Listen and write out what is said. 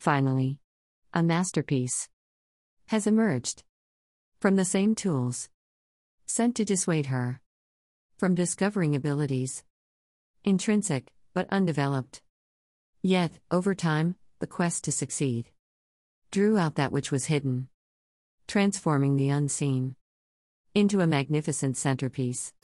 Finally, a masterpiece has emerged from the same tools sent to dissuade her from discovering abilities intrinsic but undeveloped. Yet, over time, the quest to succeed drew out that which was hidden, transforming the unseen into a magnificent centerpiece.